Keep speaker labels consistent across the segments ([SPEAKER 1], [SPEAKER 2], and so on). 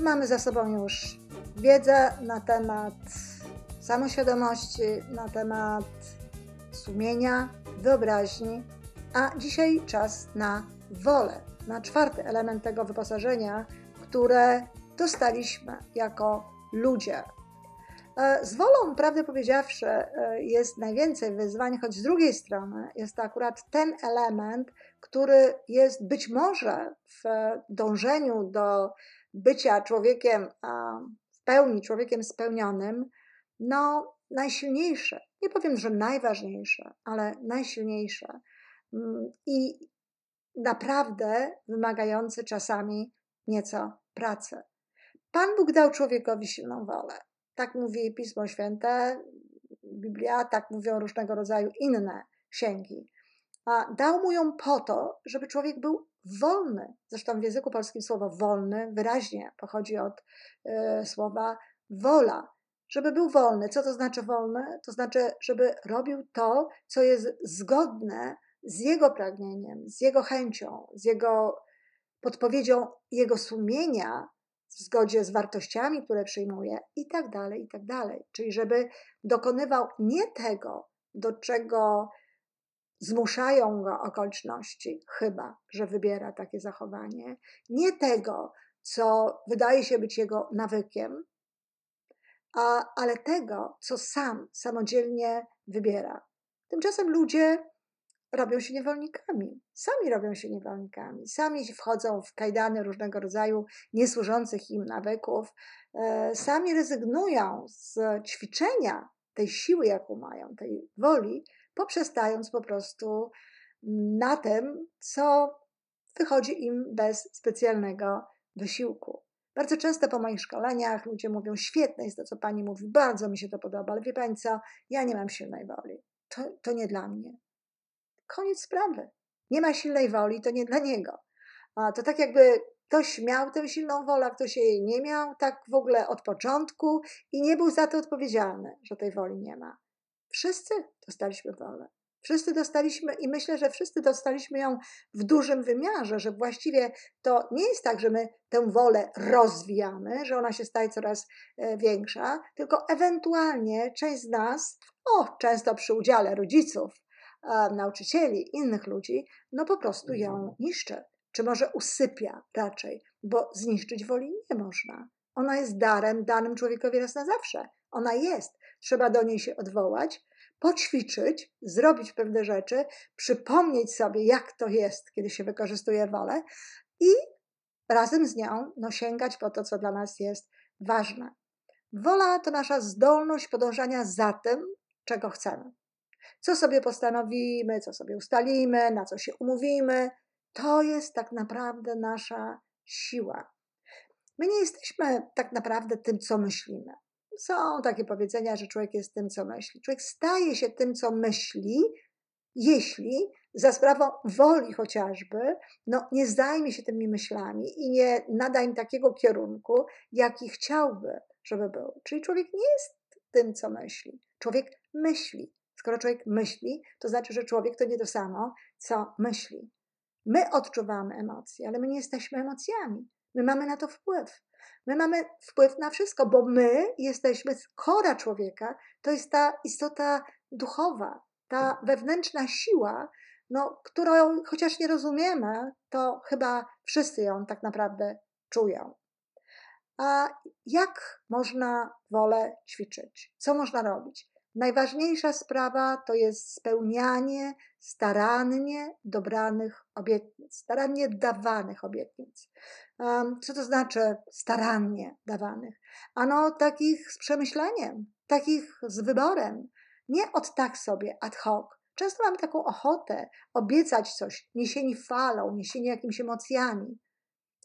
[SPEAKER 1] Mamy za sobą już wiedzę na temat samoświadomości, na temat sumienia, wyobraźni, a dzisiaj czas na wolę, na czwarty element tego wyposażenia, które dostaliśmy jako ludzie. E, z wolą, prawdę powiedziawszy, e, jest najwięcej wyzwań, choć z drugiej strony jest to akurat ten element, który jest być może w dążeniu do bycia człowiekiem w pełni, człowiekiem spełnionym, no najsilniejsze. Nie powiem, że najważniejsze, ale najsilniejsze mm, i naprawdę wymagające czasami nieco pracy. Pan Bóg dał człowiekowi silną wolę. Tak mówi Pismo Święte, Biblia, tak mówią różnego rodzaju inne księgi. A dał mu ją po to, żeby człowiek był wolny. Zresztą w języku polskim słowo wolny wyraźnie pochodzi od y, słowa wola. Żeby był wolny. Co to znaczy wolny? To znaczy, żeby robił to, co jest zgodne z jego pragnieniem, z jego chęcią, z jego podpowiedzią jego sumienia, w zgodzie z wartościami, które przyjmuje, i tak dalej, i tak dalej. Czyli żeby dokonywał nie tego, do czego zmuszają go okoliczności, chyba że wybiera takie zachowanie, nie tego, co wydaje się być jego nawykiem, a, ale tego, co sam samodzielnie wybiera. Tymczasem ludzie robią się niewolnikami. Sami robią się niewolnikami. Sami wchodzą w kajdany różnego rodzaju niesłużących im nawyków. E, sami rezygnują z ćwiczenia tej siły, jaką mają, tej woli, poprzestając po prostu na tym, co wychodzi im bez specjalnego wysiłku. Bardzo często po moich szkoleniach ludzie mówią: Świetne jest to, co pani mówi, bardzo mi się to podoba, ale wie pani co, ja nie mam silnej woli. To, to nie dla mnie. Koniec sprawy. Nie ma silnej woli, to nie dla niego. A to tak jakby ktoś miał tę silną wolę, a ktoś jej nie miał, tak w ogóle od początku i nie był za to odpowiedzialny, że tej woli nie ma. Wszyscy dostaliśmy wolę. Wszyscy dostaliśmy i myślę, że wszyscy dostaliśmy ją w dużym wymiarze, że właściwie to nie jest tak, że my tę wolę rozwijamy, że ona się staje coraz e, większa, tylko ewentualnie część z nas, o, często przy udziale rodziców, nauczycieli, innych ludzi, no po prostu ją mhm. niszczy. Czy może usypia raczej, bo zniszczyć woli nie można. Ona jest darem danym człowiekowi raz na zawsze. Ona jest. Trzeba do niej się odwołać, poćwiczyć, zrobić pewne rzeczy, przypomnieć sobie, jak to jest, kiedy się wykorzystuje wolę i razem z nią no, sięgać po to, co dla nas jest ważne. Wola to nasza zdolność podążania za tym, czego chcemy. Co sobie postanowimy, co sobie ustalimy, na co się umówimy, to jest tak naprawdę nasza siła. My nie jesteśmy tak naprawdę tym, co myślimy. Są takie powiedzenia, że człowiek jest tym, co myśli. Człowiek staje się tym, co myśli, jeśli za sprawą woli chociażby, no, nie zajmie się tymi myślami i nie nada im takiego kierunku, jaki chciałby, żeby był. Czyli człowiek nie jest tym, co myśli. Człowiek myśli. Skoro człowiek myśli, to znaczy, że człowiek to nie to samo, co myśli. My odczuwamy emocje, ale my nie jesteśmy emocjami. My mamy na to wpływ. My mamy wpływ na wszystko, bo my jesteśmy, kora człowieka to jest ta istota duchowa, ta wewnętrzna siła, no, którą chociaż nie rozumiemy, to chyba wszyscy ją tak naprawdę czują. A jak można wolę ćwiczyć? Co można robić? Najważniejsza sprawa to jest spełnianie starannie dobranych obietnic, starannie dawanych obietnic. Co to znaczy starannie dawanych? Ano takich z przemyśleniem, takich z wyborem, nie od tak sobie ad hoc. Często mamy taką ochotę obiecać coś, niesieni falą, niesieni jakimiś emocjami.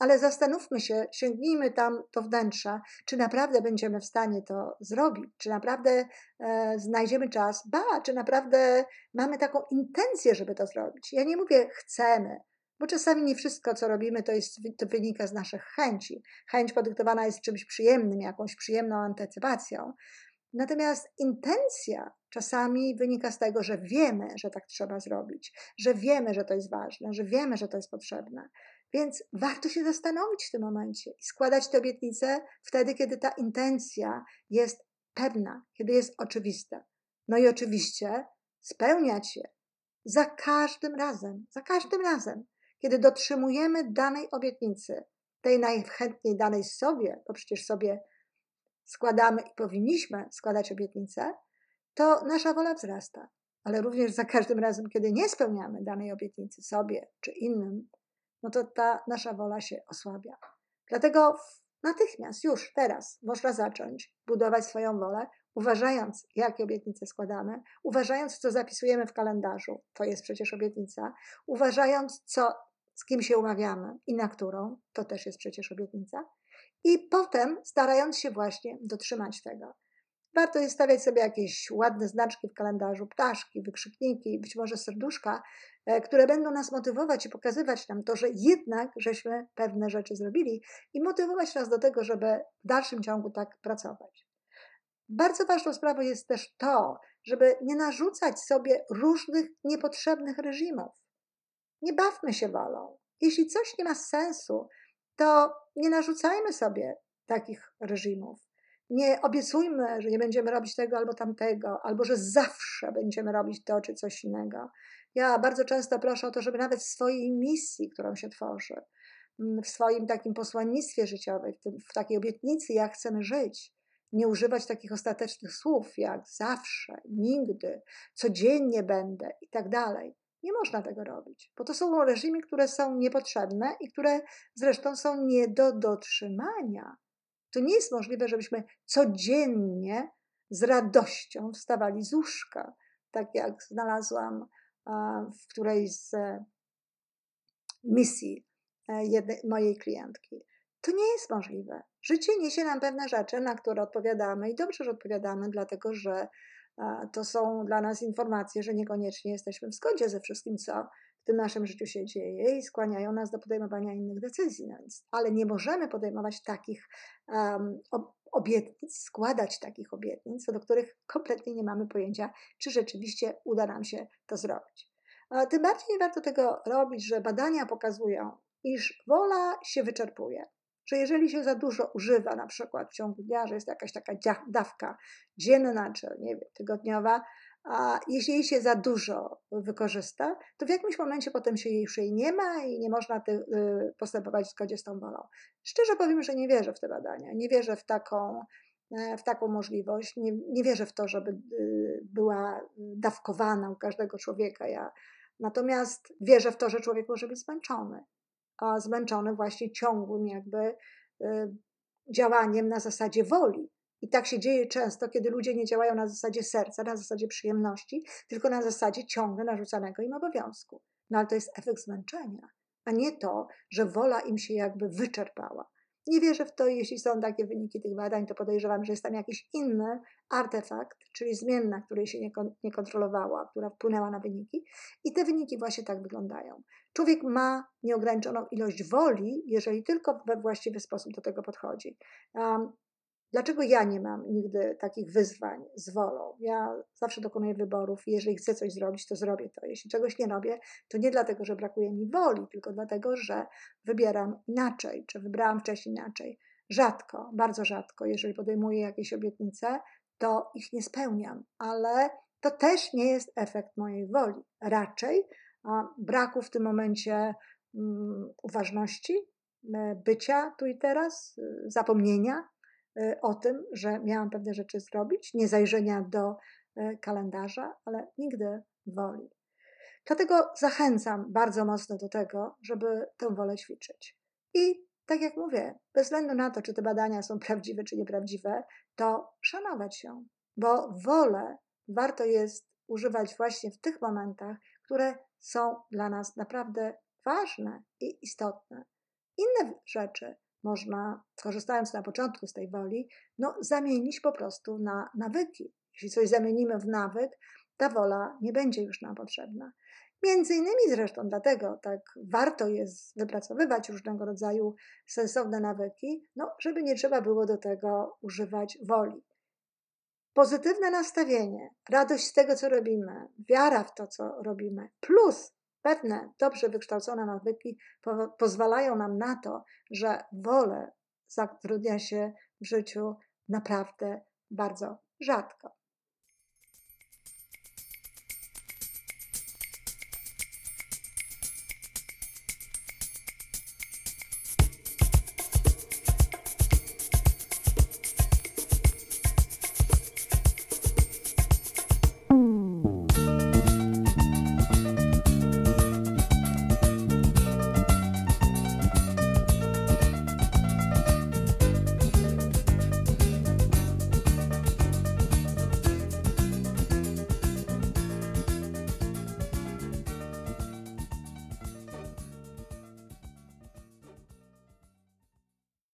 [SPEAKER 1] Ale zastanówmy się, sięgnijmy tam do wnętrza, czy naprawdę będziemy w stanie to zrobić, czy naprawdę e, znajdziemy czas, ba, czy naprawdę mamy taką intencję, żeby to zrobić. Ja nie mówię chcemy, bo czasami nie wszystko, co robimy, to, jest, to wynika z naszych chęci. Chęć podyktowana jest czymś przyjemnym, jakąś przyjemną antycypacją. Natomiast intencja czasami wynika z tego, że wiemy, że tak trzeba zrobić, że wiemy, że to jest ważne, że wiemy, że to jest potrzebne. Więc warto się zastanowić w tym momencie i składać te obietnice wtedy, kiedy ta intencja jest pewna, kiedy jest oczywista. No i oczywiście spełniać je za każdym razem, za każdym razem, kiedy dotrzymujemy danej obietnicy, tej najchętniej danej sobie, bo przecież sobie składamy i powinniśmy składać obietnice, to nasza wola wzrasta. Ale również za każdym razem, kiedy nie spełniamy danej obietnicy sobie czy innym, no to ta nasza wola się osłabia. Dlatego natychmiast, już teraz można zacząć budować swoją wolę, uważając, jakie obietnice składamy, uważając, co zapisujemy w kalendarzu, to jest przecież obietnica, uważając, co, z kim się umawiamy i na którą, to też jest przecież obietnica, i potem starając się właśnie dotrzymać tego. Warto jest stawiać sobie jakieś ładne znaczki w kalendarzu, ptaszki, wykrzykniki, być może serduszka, które będą nas motywować i pokazywać nam to, że jednak żeśmy pewne rzeczy zrobili i motywować nas do tego, żeby w dalszym ciągu tak pracować. Bardzo ważną sprawą jest też to, żeby nie narzucać sobie różnych niepotrzebnych reżimów. Nie bawmy się wolą. Jeśli coś nie ma sensu, to nie narzucajmy sobie takich reżimów. Nie obiecujmy, że nie będziemy robić tego albo tamtego, albo że zawsze będziemy robić to czy coś innego. Ja bardzo często proszę o to, żeby nawet w swojej misji, którą się tworzy, mm, w swoim takim posłannictwie życiowym, w takiej obietnicy, jak chcemy żyć, nie używać takich ostatecznych słów jak zawsze, nigdy, codziennie będę i tak dalej. Nie można tego robić, bo to są reżimy, które są niepotrzebne i które zresztą są nie do dotrzymania. To nie jest możliwe, żebyśmy codziennie z radością wstawali z łóżka, tak jak znalazłam w którejś z misji e, jednej, mojej klientki. To nie jest możliwe. Życie niesie nam pewne rzeczy, na które odpowiadamy i dobrze, że odpowiadamy, dlatego że to są dla nas informacje, że niekoniecznie jesteśmy w zgodzie ze wszystkim, co w tym naszym życiu się dzieje i skłaniają nas do podejmowania innych decyzji. No więc, ale nie możemy podejmować takich um, obietnic, składać takich obietnic, co do których kompletnie nie mamy pojęcia, czy rzeczywiście uda nam się to zrobić. Tym bardziej nie warto tego robić, że badania pokazują, iż wola się wyczerpuje że jeżeli się za dużo używa, na przykład w ciągu dnia, że jest jakaś taka dawka dzienna czy nie wiem, tygodniowa, a jeśli się za dużo wykorzysta, to w jakimś momencie potem się jej już jej nie ma i nie można ty, postępować w zgodzie z tą wolą. Szczerze powiem, że nie wierzę w te badania, nie wierzę w taką, e, w taką możliwość, nie, nie wierzę w to, żeby y, była dawkowana u każdego człowieka. Ja, natomiast wierzę w to, że człowiek może być zmęczony a zmęczony właśnie ciągłym jakby y, działaniem na zasadzie woli. I tak się dzieje często, kiedy ludzie nie działają na zasadzie serca, na zasadzie przyjemności, tylko na zasadzie ciągle narzucanego im obowiązku. No ale to jest efekt zmęczenia, a nie to, że wola im się jakby wyczerpała. Nie wierzę w to, jeśli są takie wyniki tych badań, to podejrzewam, że jest tam jakiś inny artefakt, czyli zmienna, której się nie, kon nie kontrolowała, która wpłynęła na wyniki. I te wyniki właśnie tak wyglądają. Człowiek ma nieograniczoną ilość woli, jeżeli tylko we właściwy sposób do tego podchodzi. Um, Dlaczego ja nie mam nigdy takich wyzwań z wolą? Ja zawsze dokonuję wyborów i jeżeli chcę coś zrobić, to zrobię to. Jeśli czegoś nie robię, to nie dlatego, że brakuje mi woli, tylko dlatego, że wybieram inaczej, czy wybrałam wcześniej inaczej. Rzadko, bardzo rzadko, jeżeli podejmuję jakieś obietnice, to ich nie spełniam, ale to też nie jest efekt mojej woli. Raczej braku w tym momencie um, uważności, e, bycia tu i teraz, e, zapomnienia Y, o tym, że miałam pewne rzeczy zrobić, nie zajrzenia do y, kalendarza, ale nigdy woli. Dlatego zachęcam bardzo mocno do tego, żeby tę wolę ćwiczyć. I tak jak mówię, bez względu na to, czy te badania są prawdziwe, czy nieprawdziwe, to szanować się, bo wolę warto jest używać właśnie w tych momentach, które są dla nas naprawdę ważne i istotne. Inne rzeczy można, korzystając na początku z tej woli, no, zamienić po prostu na nawyki. Jeśli coś zamienimy w nawyk, ta wola nie będzie już nam potrzebna. Między innymi zresztą dlatego tak warto jest wypracowywać różnego rodzaju sensowne nawyki, no, żeby nie trzeba było do tego używać woli. Pozytywne nastawienie, radość z tego, co robimy, wiara w to, co robimy, plus pewne dobrze wykształcone nawyki po, pozwalają nam na to, że wolę zatrudnia się w życiu naprawdę bardzo rzadko.